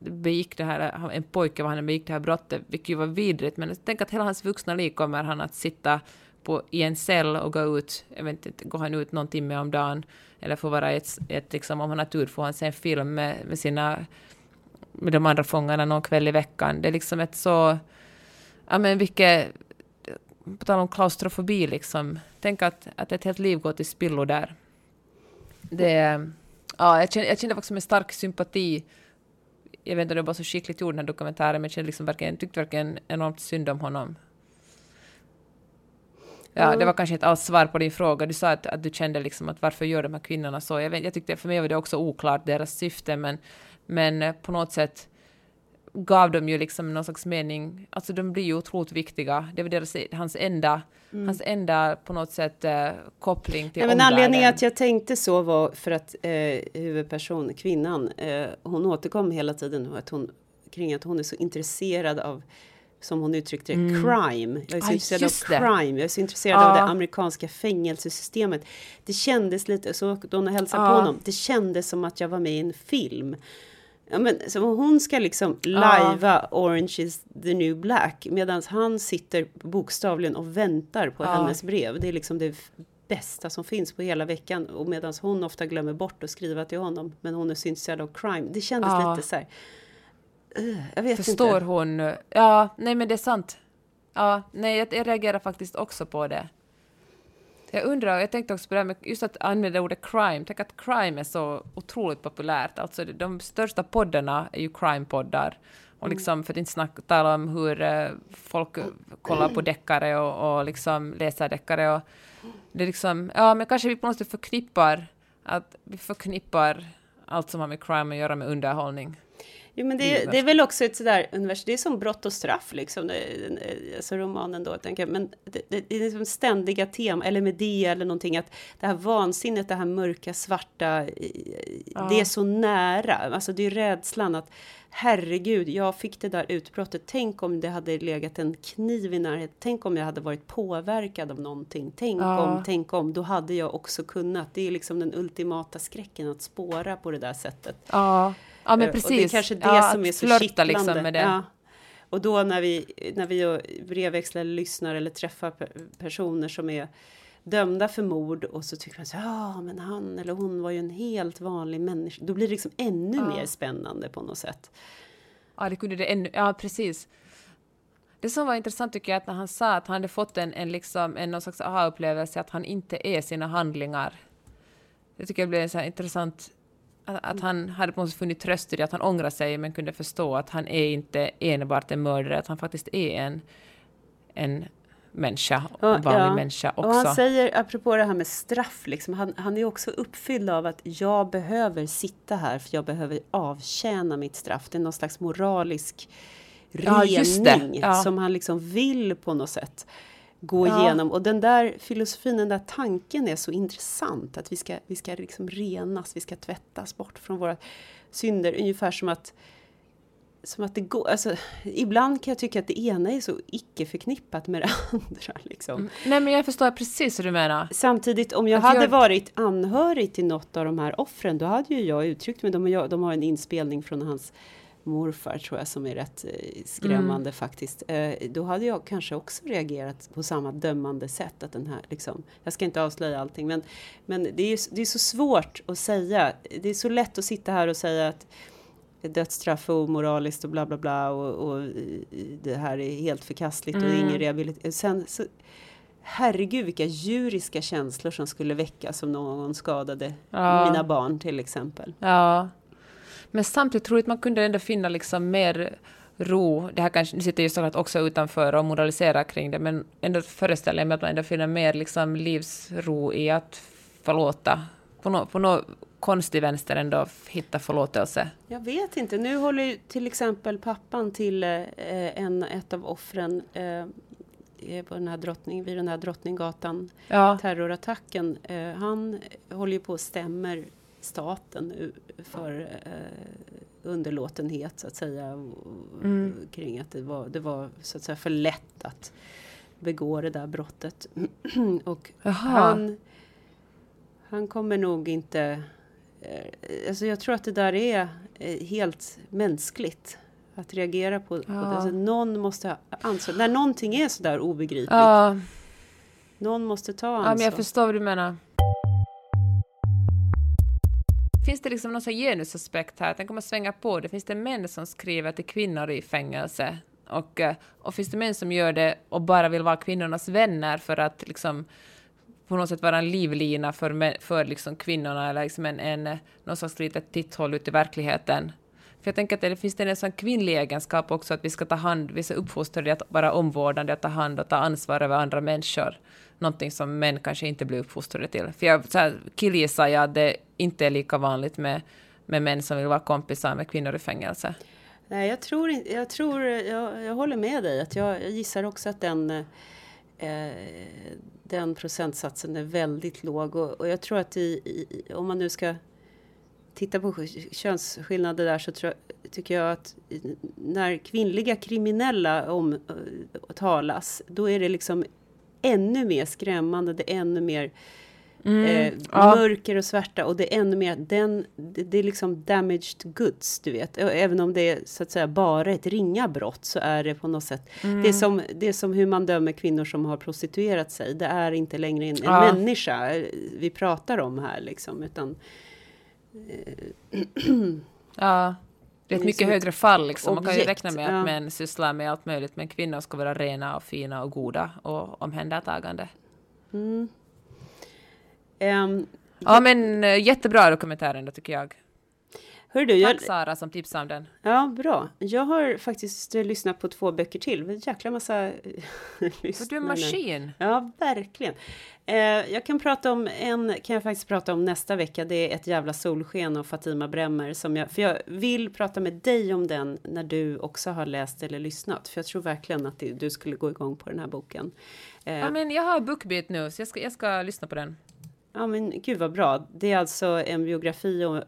begick det här, en pojke var han begick det här brottet, vilket ju var vidrigt, men tänk att hela hans vuxna liv kommer han att sitta på, i en cell och gå ut, jag vet inte, går han ut någon timme om dagen, eller får vara ett, ett liksom, om han har tur får han se en film med, med sina, med de andra fångarna någon kväll i veckan. Det är liksom ett så, ja men vilket, på tal om klaustrofobi liksom, tänk att, att ett helt liv går till spillo där. Det, ja, jag kände, jag kände faktiskt en stark sympati jag vet inte om det var så skickligt gjord den här dokumentären, men jag kände liksom verkligen, tyckte verkligen enormt synd om honom. Ja, mm. det var kanske inte alls svar på din fråga. Du sa att, att du kände liksom att varför gör de här kvinnorna så? Jag, vet, jag tyckte för mig var det också oklart, deras syfte, men, men på något sätt gav de ju liksom någon slags mening, alltså de blir ju otroligt viktiga. Det var deras, hans enda, mm. hans enda på något sätt uh, koppling till ja, men Anledningen att jag tänkte så var för att uh, huvudperson, kvinnan, uh, hon återkom hela tiden att hon, kring att hon är så intresserad av som hon uttryckte det, mm. crime. Jag är så ah, intresserad av crime. Jag är så intresserad ah. av det amerikanska fängelsesystemet. Det kändes lite, så då hon hälsade ah. på honom, det kändes som att jag var med i en film. Ja, men, så hon ska liksom lajva ah. Orange is the new black medan han sitter bokstavligen och väntar på ah. hennes brev. Det är liksom det bästa som finns på hela veckan och medan hon ofta glömmer bort att skriva till honom. Men hon är så intresserad av crime. Det kändes ah. lite så här. Uh, jag vet Förstår inte. hon? Ja, nej men det är sant. Ja, nej jag, jag reagerar faktiskt också på det. Jag undrar, jag tänkte också på det här med just att använda ordet crime. Tänk att crime är så otroligt populärt. Alltså de största poddarna är ju crime-poddar. Och mm. liksom, för att inte snacka, tala om hur uh, folk kollar på deckare och, och liksom läser deckare. Och det är liksom, ja men kanske vi på något sätt förknippar, att vi förknippar allt som har med crime att göra med underhållning. Jo, men det, det, är väl också ett sådär universum, det är som brott och straff liksom, det, alltså romanen då, tänker jag. Men det, det, är liksom ständiga tema, eller med det eller någonting, att det här vansinnet, det här mörka, svarta, ja. det är så nära. Alltså det är rädslan att herregud, jag fick det där utbrottet. Tänk om det hade legat en kniv i närheten. Tänk om jag hade varit påverkad av någonting. Tänk ja. om, tänk om. Då hade jag också kunnat. Det är liksom den ultimata skräcken att spåra på det där sättet. Ja. Ja, men precis. Och det är kanske det ja, som är så liksom kittlande. Liksom med det. Ja. Och då när vi, när vi brevväxlar lyssnar eller träffar personer som är dömda för mord och så tycker man så ja men han eller hon var ju en helt vanlig människa. Då blir det liksom ännu ja. mer spännande på något sätt. Ja, det kunde det ännu, ja precis. Det som var intressant tycker jag att när han sa att han hade fått en, en, liksom, en någon slags aha-upplevelse att han inte är sina handlingar. Det tycker jag blev en så intressant att han hade på något sätt funnit tröst i det, att han ångrar sig men kunde förstå att han är inte enbart en mördare, att han faktiskt är en, en människa, en vanlig ja. människa också. Och han säger, apropå det här med straff, liksom, han, han är också uppfylld av att jag behöver sitta här för jag behöver avtjäna mitt straff. Det är någon slags moralisk rening ja, som han liksom vill på något sätt gå ja. igenom. Och den där filosofin, den där tanken är så intressant. Att vi ska, vi ska liksom renas, vi ska tvättas bort från våra synder. Ungefär som att som att det går, alltså, ibland kan jag tycka att det ena är så icke förknippat med det andra. Liksom. Mm. Nej men jag förstår precis hur du menar. Samtidigt om jag att hade jag... varit anhörig till något av de här offren, då hade ju jag uttryckt mig. De, de har en inspelning från hans morfar tror jag som är rätt eh, skrämmande mm. faktiskt. Eh, då hade jag kanske också reagerat på samma dömande sätt. Att den här, liksom, jag ska inte avslöja allting men, men det, är, det är så svårt att säga. Det är så lätt att sitta här och säga att dödsstraff är omoraliskt och bla bla bla och, och det här är helt förkastligt mm. och ingen rehabilitering. Sen så, herregud vilka djuriska känslor som skulle väckas om någon skadade ja. mina barn till exempel. Ja. Men samtidigt tror jag att man kunde ändå finna liksom mer ro, det här kanske, nu sitter ju såklart också utanför och moraliserar kring det, men ändå föreställer jag mig att man ändå finner mer liksom livsro i att förlåta. På något på no konstig vänster ändå hitta förlåtelse. Jag vet inte, nu håller ju till exempel pappan till eh, en, ett av offren eh, på den här drottning, vid den här Drottninggatan Ja. terrorattacken. Eh, han håller ju på och stämmer staten för eh, underlåtenhet så att säga. Mm. Kring att det var, det var så att säga för lätt att begå det där brottet. och han, han kommer nog inte... Eh, alltså jag tror att det där är eh, helt mänskligt. Att reagera på, på Ja. det. Alltså någon måste ha ansvar. När någonting är sådär obegripligt. Ja, Någon måste ta ja, ansvar. men jag förstår vad du menar. Finns det liksom någon sån genusaspekt här? Tänk om man svänger på det. Finns det män som skriver till kvinnor i fängelse? Och, eh, och finns det män som gör det och bara vill vara kvinnornas vänner för att liksom på något sätt vara en livlina för, för liksom kvinnorna eller liksom en, en, någon slags litet titthåll ut i verkligheten? För jag tänker att det finns det en sån kvinnlig egenskap också att vi ska ta hand, vi ska uppfostra det att vara omvårdande, att ta hand och ta ansvar över andra människor. Någonting som män kanske inte blir uppfostrade till. För jag så här, killgissar jag att det inte är lika vanligt med, med män som vill vara kompisar med kvinnor i fängelse. Nej, jag tror inte, jag tror, jag, jag håller med dig. Att jag, jag gissar också att den, eh, den procentsatsen är väldigt låg. Och, och jag tror att i, i, om man nu ska titta på könsskillnader där så tror, tycker jag att när kvinnliga kriminella om, eh, talas, då är det liksom ännu mer skrämmande, det är ännu mer eh, Mm. ja. mörker och svärta och det är ännu mer, den, det, det är liksom damaged goods, du vet. Även om det är så att säga bara ett ringa brott så är det på något sätt, Mm. det, är som, det är som hur man dömer kvinnor som har prostituerat sig. Det är inte längre en, en Ja. människa eh, vi pratar om här liksom, utan Ja, det är ett mycket högre fall. Liksom. Man kan ju räkna med att ja. män sysslar med allt möjligt, men kvinnor ska vara rena och fina och goda och omhändertagande. ehm, Ja, men eh, jättebra dokumentär ändå tycker jag. Hör du, jag, Tack Sara som tipsade om den. ja bra. Jag har faktiskt lyssnat på två böcker till. En jäkla massa eh, För du är en lyssnare. maskin. Ja, verkligen. Eh, jag kan prata om en, kan jag faktiskt prata om nästa vecka. Det är ett jävla solsken av Fatima Bremmer som jag, för jag vill prata med dig om den när du också har läst eller lyssnat. För jag tror verkligen att det, du skulle gå igång på den här boken. Eh, Ja, men jag har Bookbeat nu, så jag ska, jag ska lyssna på den. Ja men gud vad bra. Det är alltså en biografi om,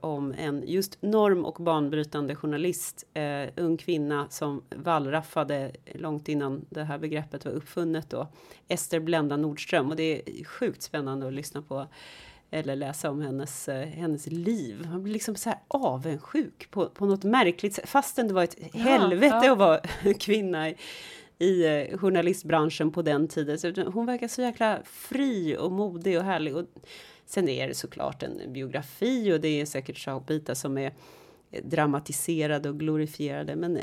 om en just norm och banbrytande journalist, eh, ung kvinna som wallraffade långt innan det här begreppet var uppfunnet då. Ester Blenda Nordström och det är sjukt spännande att lyssna på eller läsa om hennes, eh, hennes liv. Man blir liksom så här avundsjuk på, på något märkligt sätt, fastän det var ett helvete ja. att vara kvinna i, i eh, journalistbranschen på den tiden. Så hon verkar så jäkla fri och modig och härlig. Och sen är det såklart en biografi och det är säkert sakbitar som är eh, dramatiserade och glorifierade. Men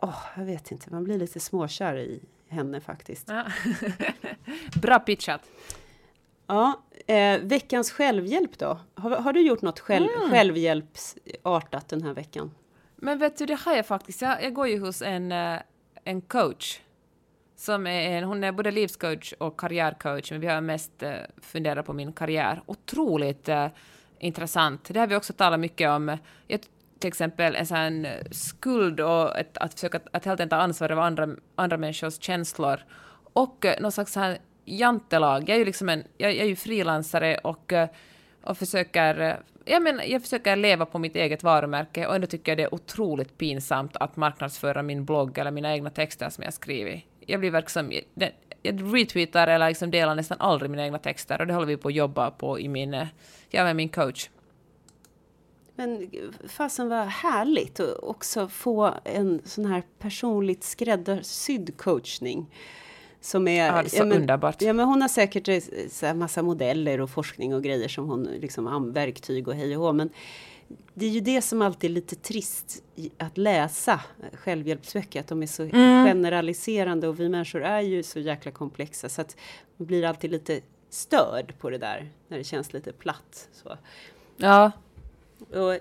åh, jag vet inte, man blir lite småkär i henne faktiskt. Ja. Bra pitchat. Ja, eh, veckans självhjälp då? Har, har du gjort något själv, självhjälpsartat den här veckan? Men vet du, det har jag faktiskt. Jag, jag går ju hos en, en coach. Som är en, hon är både livscoach och karriärcoach, men vi har mest eh, funderat på min karriär. Otroligt eh, intressant. Det har vi också talat mycket om. Jag, till exempel en sån skuld och ett, att försöka att helt enkelt ta ansvar över andra, andra människors känslor. Och eh, någon slags här jantelag. Jag är ju liksom en, jag, jag är ju frilansare och, och försöker jag, menar, jag försöker leva på mitt eget varumärke och ändå tycker jag det är otroligt pinsamt att marknadsföra min blogg eller mina egna texter som jag skrivit. Jag blir verksam, jag, retweetar eller liksom delar nästan aldrig mina egna texter och det håller vi på att jobba på i min, jag med min coach. Men fasen vad härligt att också få en sån här personligt skräddarsydd coachning. Som är, Ja, det är så men, underbart. Ja, men hon har säkert eh, så massa modeller och forskning och grejer som hon liksom verktyg och hej och hå. Men det är ju det som alltid är lite trist att läsa självhjälpsböcker, att de är så Mm. generaliserande och vi människor är ju så jäkla komplexa så att man blir alltid lite störd på det där när det känns lite platt. Så. Ja, Och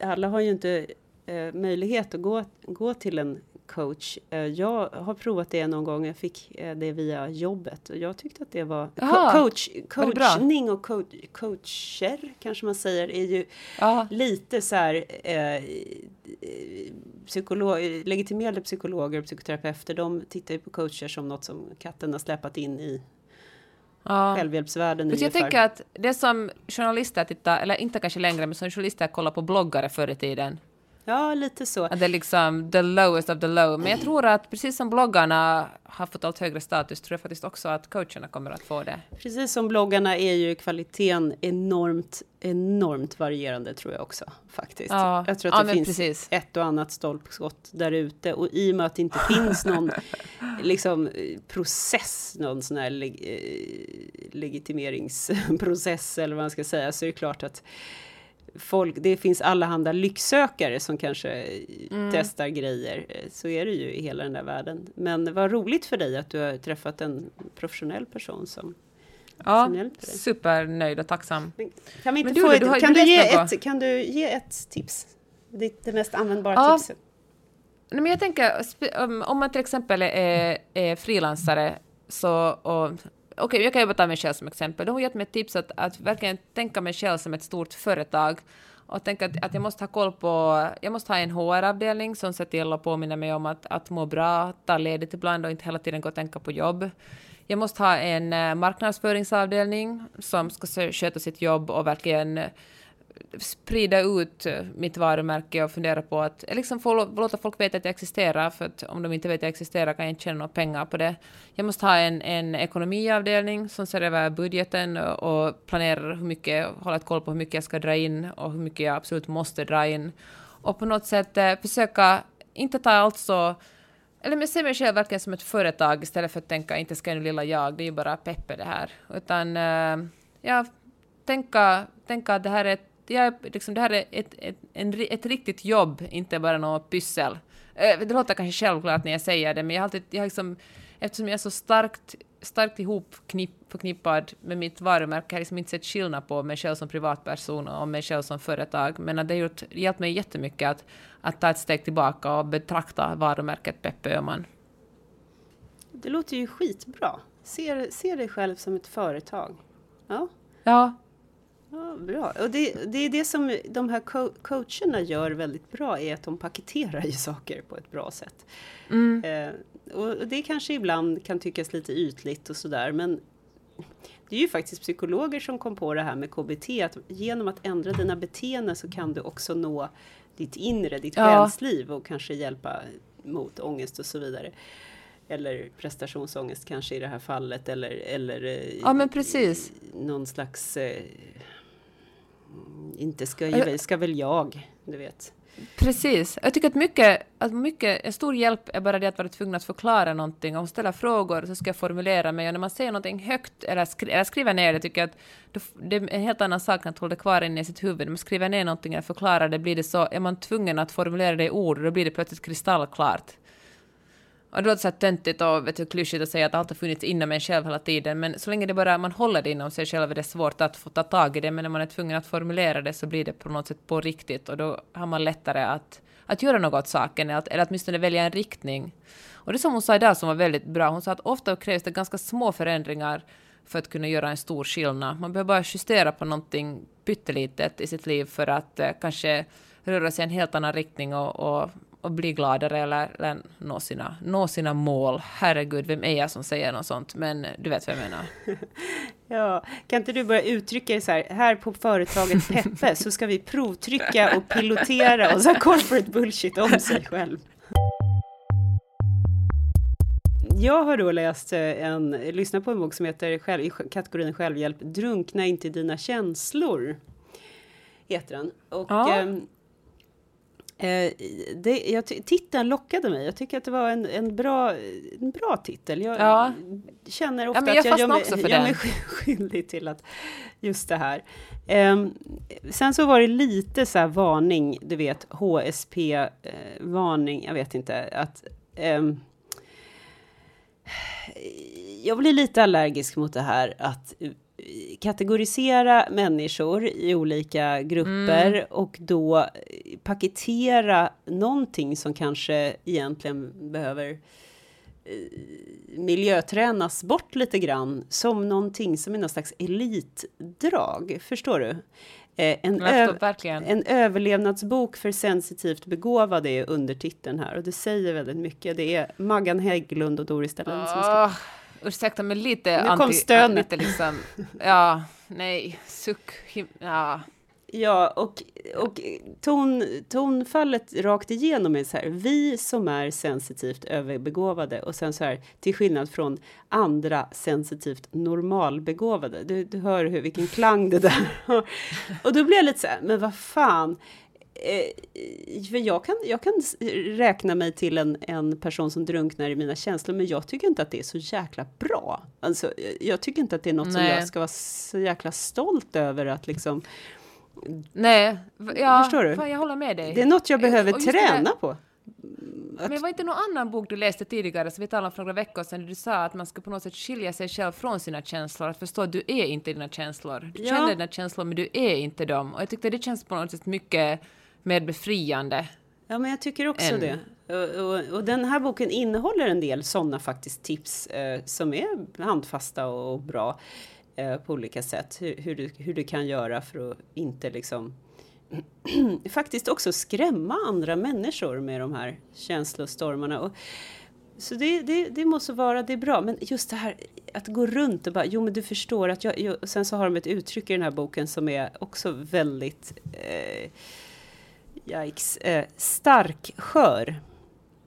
alla har ju inte eh, möjlighet att gå, gå till en coach. Eh, jag har provat det någon gång. Jag fick eh, det via jobbet och jag tyckte att det var Aha, coach, var coachning och co coacher kanske man säger är ju Ja. lite så här eh, psykolog, legitimerade psykologer och psykoterapeuter. De tittar ju på coacher som något som katten har släpat in i Ja. självhjälpsvärlden Jag ungefär. tänker att det som journalister tittar, eller inte kanske längre, men som journalister kollar på bloggare förr i tiden. Ja, lite så. Att det är liksom the lowest of the low. Men jag tror att precis som bloggarna har fått allt högre status, tror jag faktiskt också att coacherna kommer att få det. Precis som bloggarna är ju kvaliteten enormt, enormt varierande tror jag också faktiskt. Ja, Jag tror att ja, det finns precis. ett och annat stolpskott där ute och i och med att det inte finns någon liksom process, någon sån här leg, eh, legitimeringsprocess eller vad man ska säga, så är det klart att folk, det finns allehanda lycksökare som kanske Mm. testar grejer. Eh, Så är det ju i hela den där världen. Men vad roligt för dig att du har träffat en professionell person som Ja, som supernöjd och tacksam. Men Kan, vi inte Men du få då, ett, du har- kan, du du ge något? ett, kan du ge ett tips? Det, det mest användbara Ja. tipset. Men jag tänker, om man till exempel är, är frilansare, så... och- Okej, jag kan ju bara ta mig själv som exempel. Då har gett mig ett tips att, att verkligen tänka mig själv som ett stort företag och tänka att, att jag måste ha koll på... Jag måste ha en HR-avdelning som ser till att påminna mig om att, att må bra, ta ledigt ibland och inte hela tiden gå och tänka på jobb. Jag måste ha en eh, marknadsföringsavdelning som ska sköta sitt jobb och verkligen sprida ut eh, mitt varumärke och fundera på att eh, liksom få låta folk veta att jag existerar, för att om de inte vet att jag existerar kan jag inte tjäna några pengar på det. Jag måste ha en, en ekonomiavdelning som ser över budgeten och, och planerar hur mycket, håller ett koll på hur mycket jag ska dra in och hur mycket jag absolut måste dra in. Och på något sätt eh, försöka inte ta allt så eller men mig själv verkligen som ett företag istället för att tänka inte ska nu lilla jag, det är ju bara Peppe det här. Utan eh, ja, tänka, tänka att det här är ett, jag, liksom, det här är ett, ett, en, ett riktigt jobb, inte bara något pyssel. Eh, det låter kanske självklart när jag säger det, men jag har alltid, jag har liksom, eftersom jag är så starkt, starkt ihop knipp, förknippad med mitt varumärke, har jag liksom inte sett skillnad på mig själv som privatperson och mig själv som företag. Men att det har gjort, hjälpt mig jättemycket att, att ta ett steg tillbaka och betrakta varumärket Peppe Öhman. Det låter ju skitbra. Se, se dig själv som ett företag. Ja, Ja, ja bra. Och det, det är det som de här co- coacherna gör väldigt bra, är att de paketerar ju saker på ett bra sätt. Eh, och det kanske ibland kan tyckas lite ytligt och sådär, men det är ju faktiskt psykologer som kom på det här med KBT, att genom att ändra dina beteenden så kan du också nå ditt inre, ditt Ja. själsliv och kanske hjälpa mot ångest och så vidare. Eller prestationsångest kanske i det här fallet eller, eller eh, Ja, men precis. någon slags eh, inte ska, Jag- ska väl jag, du vet. Precis. Jag tycker att mycket, att mycket, en stor hjälp är bara det att vara tvungen att förklara någonting. Om ställa frågor så ska jag formulera mig och när man säger någonting högt eller, skri, eller skriver ner det tycker jag att det är en helt annan sak än att hålla det kvar inne i sitt huvud. När man skriver ner någonting eller förklarar det blir det så, är man tvungen att formulera det i ord då blir det plötsligt kristallklart. Och det låter så här töntigt och vet du, klyschigt att säga att allt har funnits inom en själv hela tiden, men så länge det bara man håller det inom sig själv är det svårt att få ta tag i det, men när man är tvungen att formulera det så blir det på något sätt på riktigt och då har man lättare att, att göra något åt saken eller, att, eller åtminstone välja en riktning. Och det som hon sa idag som var väldigt bra, hon sa att ofta krävs det ganska små förändringar för att kunna göra en stor skillnad. Man behöver bara justera på någonting pyttelitet i sitt liv för att eh, kanske röra sig i en helt annan riktning och, och, och bli gladare eller, eller nå, sina, nå sina mål. Herregud, vem är jag som säger något sånt? Men du vet vad jag menar. Ja, kan inte du börja uttrycka det så här, här på företaget Peppe så ska vi provtrycka och pilotera och så corporate bullshit om sig själv. Jag har då läst eh, en, lyssnat på en bok som heter själv, i kategorin självhjälp, Drunkna inte i dina känslor. Heter den. Och, Ja. ehm, eh, det, jag, titeln lockade mig. Jag tycker att det var en, en, bra, en bra titel. Jag Ja. känner ofta men jag att jag gör mig, för gör mig sk- skyldig till att just det här. Ehm, sen så var det lite så här varning, du vet HSP eh, varning, jag vet inte att ehm, jag blir lite allergisk mot det här att eh, kategorisera människor i olika grupper Mm. och då paketera någonting som kanske egentligen behöver eh, miljötränas bort lite grann som någonting som är någon slags elitdrag. Förstår du? Eh, en, en överlevnadsbok för sensitivt begåvade är undertiteln här och det säger väldigt mycket. Det är Maggan Hägglund och Doris Dahlin som skriver. Ursäkta, men lite Nu kom anti... stönet. Lite liksom, ja, nej, suck, ja. Ja, och, och ton, tonfallet rakt igenom är så här. Vi som är sensitivt överbegåvade och sen så här till skillnad från andra sensitivt normalbegåvade. Du, du hör hur, vilken klang det där har. Och då blir jag lite så här, men vad fan. Eh, för jag kan, jag kan räkna mig till en, en person som drunknar i mina känslor, men jag tycker inte att det är så jäkla bra. Alltså, jag- jag tycker inte att det är något som Nej. jag ska vara så jäkla stolt över att liksom Nej, ja, Förstår du? Jag håller med dig. Det är något jag behöver just det träna på. Men var inte någon annan bok du läste tidigare, som vi talade om för några veckor sedan, där du sa att man ska på något sätt skilja sig själv från sina känslor, att förstå att du är inte dina känslor. Du Ja. känner dina känslor, men du är inte dem. Och jag tyckte det känns på något sätt mycket mer befriande. Ja, men jag tycker också Än- det. Och, och, och den här boken innehåller en del sådana faktiskt tips eh, som är handfasta och, och bra eh, på olika sätt. Hur, hur, du, hur du kan göra för att inte liksom faktiskt också skrämma andra människor med de här känslostormarna. Och, så det, det, det måste vara, det är bra. Men just det här att gå runt och bara, jo men du förstår att jag, jag sen så har de ett uttryck i den här boken som är också väldigt eh, Yikes. Eh, stark skör.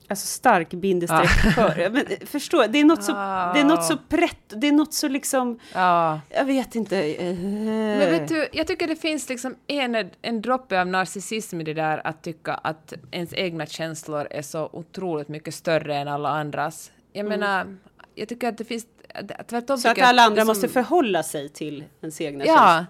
Alltså stark bindestreck skör. Ja, Men eh, förstå, det är något så, det är något så prätt, det är något så liksom, Ja. jag vet inte. Eh, Men vet du, jag tycker det finns liksom en, en droppe av narcissism i det där att tycka att ens egna känslor är så otroligt mycket större än alla andras. Jag menar, jag tycker att det finns... Tvärtom Mm. så att alla andra liksom- måste förhålla sig till ens egna känslor.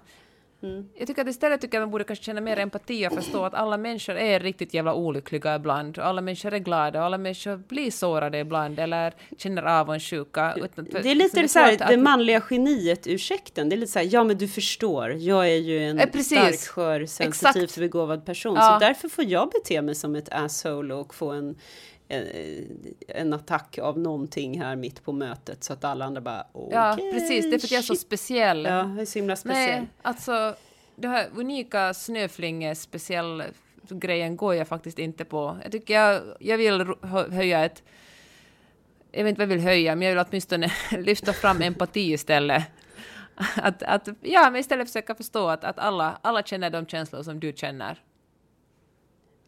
Ja. Jag tycker att istället tycker jag man borde kanske känna mer empati och förstå att alla människor är riktigt jävla olyckliga ibland. Och alla människor är glada och alla människor blir sårade ibland eller känner avundsjuka. Det är lite så här, tror att- det manliga geniet-ursäkten. Det är lite så här, ja men du förstår, jag är ju en Eh, stark, skör, sensitivt Exakt. begåvad person. Ja. Så därför får jag bete mig som ett asshole och få en, en, en attack av någonting här mitt på mötet. Så att alla andra bara, okej, Ja, precis. Det är för att jag är så speciell. Ja, jag är så himla speciell. Nej, alltså det här unika snöflinge speciell grejen går jag faktiskt inte på. Jag tycker jag, jag vill höja ett... Jag vet inte vad jag vill höja, men jag vill åtminstone lyfta fram empati istället. Att, att, ja, men istället försöka förstå att, att alla, alla känner de känslor som du känner.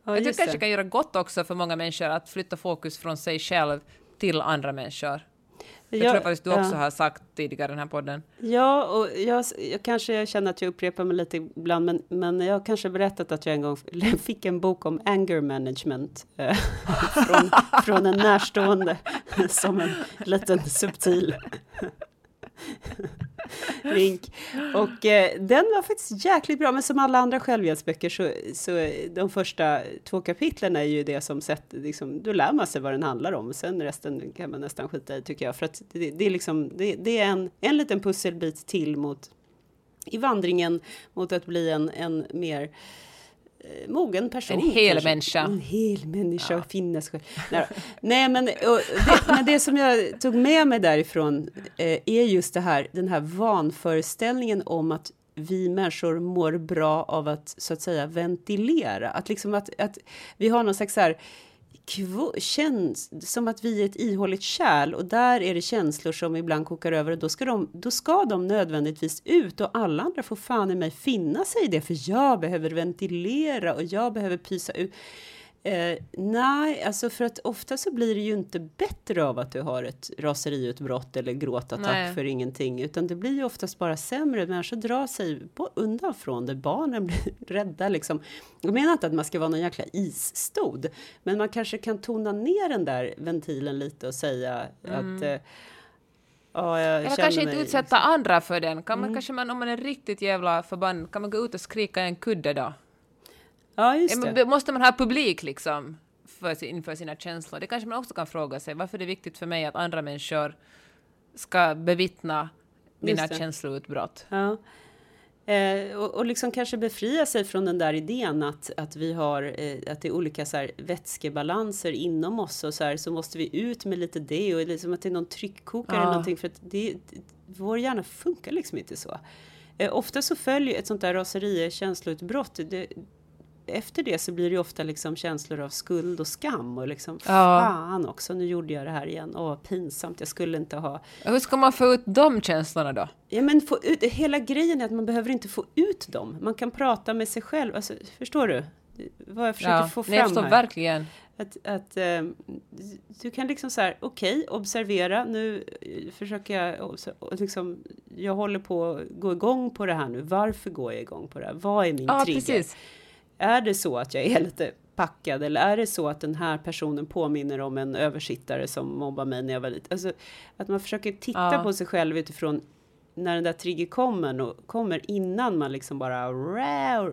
Ja, jag tycker kanske det. kan göra gott också för många människor att flytta fokus från sig själv till andra människor. Jag Ja, tror faktiskt du också ja. har sagt tidigare i den här podden. Ja, och jag, jag kanske jag känner att jag upprepar mig lite ibland, men, men jag har kanske berättat att jag en gång fick en bok om anger management eh, från, från en närstående som en liten subtil vink. Och eh, den var faktiskt jäkligt bra, men som alla andra självhjälpsböcker så, så de första två kapitlen är ju det som sätter, liksom, då lär man sig vad den handlar om. Sen resten kan man nästan skita i tycker jag, för att det, det är liksom, det, det är en, en liten pusselbit till mot i vandringen mot att bli en, en mer eh, mogen person. En hel kanske. människa. En hel människa, ja. själv. Nej. Nej men, det, men det som jag tog med mig därifrån eh, är just det här, den här vanföreställningen om att vi människor mår bra av att så att säga ventilera. Att liksom att, att vi har någon slags så här känns som att vi är ett ihåligt kärl och där är det känslor som ibland kokar över och då ska, de, då ska de nödvändigtvis ut och alla andra får fan i mig finna sig i det för jag behöver ventilera och jag behöver pysa ut. Eh, nej, alltså för att ofta så blir det ju inte bättre av att du har ett raseriutbrott eller gråtattack Nej. för ingenting, utan det blir ju oftast bara sämre. Människor drar sig på, undan från det. Barnen blir rädda liksom. Jag menar inte att man ska vara någon jäkla isstod, men man kanske kan tona ner den där ventilen lite och säga att eh, Ja, jag Eller kanske inte utsätta andra för den. Kan Mm. man, kanske man, om man är riktigt jävla förbannad, kan man gå ut och skrika i en kudde då? Ja, just men det. Måste man ha publik liksom för, inför sina känslor? Det kanske man också kan fråga sig. Varför är det viktigt för mig att andra människor ska bevittna mina känsloutbrott? Ja. Eh, och, och liksom kanske befria sig från den där idén att, att vi har eh, att det är olika så här, vätskebalanser inom oss och så här så måste vi ut med lite det och liksom att det är någon tryckkokare Ja. eller någonting för att det, vår hjärna funkar liksom inte så. Eh, ofta så följer ett sånt där raseri känsloutbrott. Det, efter det så blir det ju ofta liksom känslor av skuld och skam och liksom fan också, nu gjorde jag det här igen. Åh, pinsamt, jag skulle inte ha. Hur ska man få ut de känslorna då? Ja, men få ut, hela grejen är att man behöver inte få ut dem. Man kan prata med sig själv. Alltså, förstår du? Vad jag försöker få fram nej, jag förstår här. verkligen. Att, att eh, du kan liksom så här, okej, observera, nu eh, försöker jag, liksom, jag håller på att gå igång på det här nu. Varför går jag igång på det här? Vad är min Ja, trigger? precis. Är det så att jag är lite packad eller är det så att den här personen påminner om en översittare som mobbar mig när jag var liten? Alltså, att man försöker titta Ja. på sig själv utifrån när den där trigger kommer, och kommer innan man liksom bara.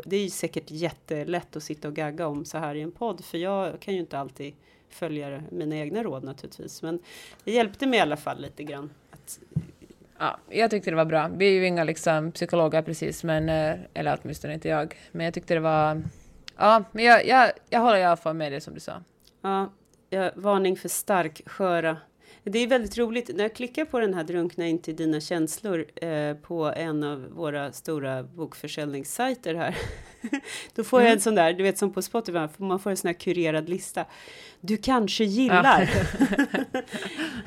Det är ju säkert jättelätt att sitta och gagga om så här i en podd, för jag kan ju inte alltid följa mina egna råd naturligtvis. Men det hjälpte mig i alla fall lite grann. Att, Ja, jag tyckte det var bra. Vi är ju inga liksom, psykologer precis, men, eh, eller åtminstone inte jag. Men jag tyckte det var... Ja, men jag, jag, jag håller i alla fall med det som du sa. Ja, ja, varning för stark sköra. Det är väldigt roligt när jag klickar på den här drunkna inte i dina känslor eh, på en av våra stora bokförsäljningssajter här. Då får jag en sån där, du vet som på Spotify, man får en sån här kurerad lista. Du kanske gillar.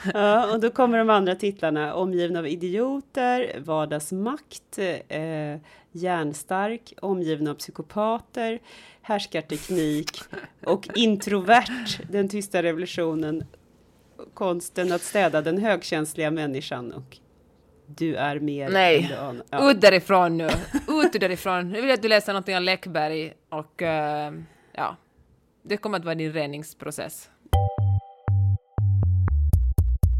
ja, och då kommer de andra titlarna, omgiven av idioter, vardagsmakt, eh, hjärnstark, omgiven av psykopater, härskarteknik och introvert, den tysta revolutionen, konsten att städa den högkänsliga människan och du är mer Nej. än. Ja. Ut därifrån nu! Ut därifrån! Jag vill att du läser någonting av Läckberg och eh, ja, det kommer att vara din reningsprocess.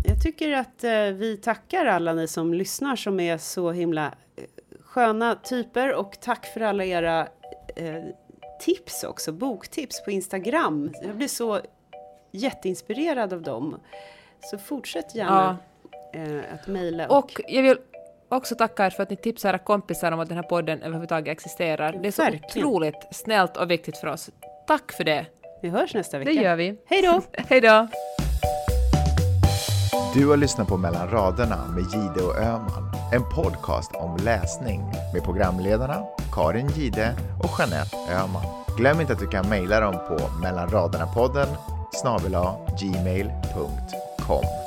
Jag tycker att eh, vi tackar alla ni som lyssnar som är så himla eh, sköna typer och tack för alla era eh, tips också, boktips på Instagram. Jag blir så jätteinspirerad av dem. Så fortsätt gärna eh, att mejla. Och jag vill också tacka er för att ni tipsar era kompisar om att den här podden överhuvudtaget existerar. Det är så Verkligen. otroligt snällt och viktigt för oss. Tack för det! Vi hörs nästa vecka. Det gör vi. Hej då! Hej då! Du har lyssnat på Mellan raderna med Gide och Öman. En podcast om läsning med programledarna Karin Gide och Jeanette Öman. Glöm inte att du kan mejla dem på mellanraderna-podden snabel gmail.com.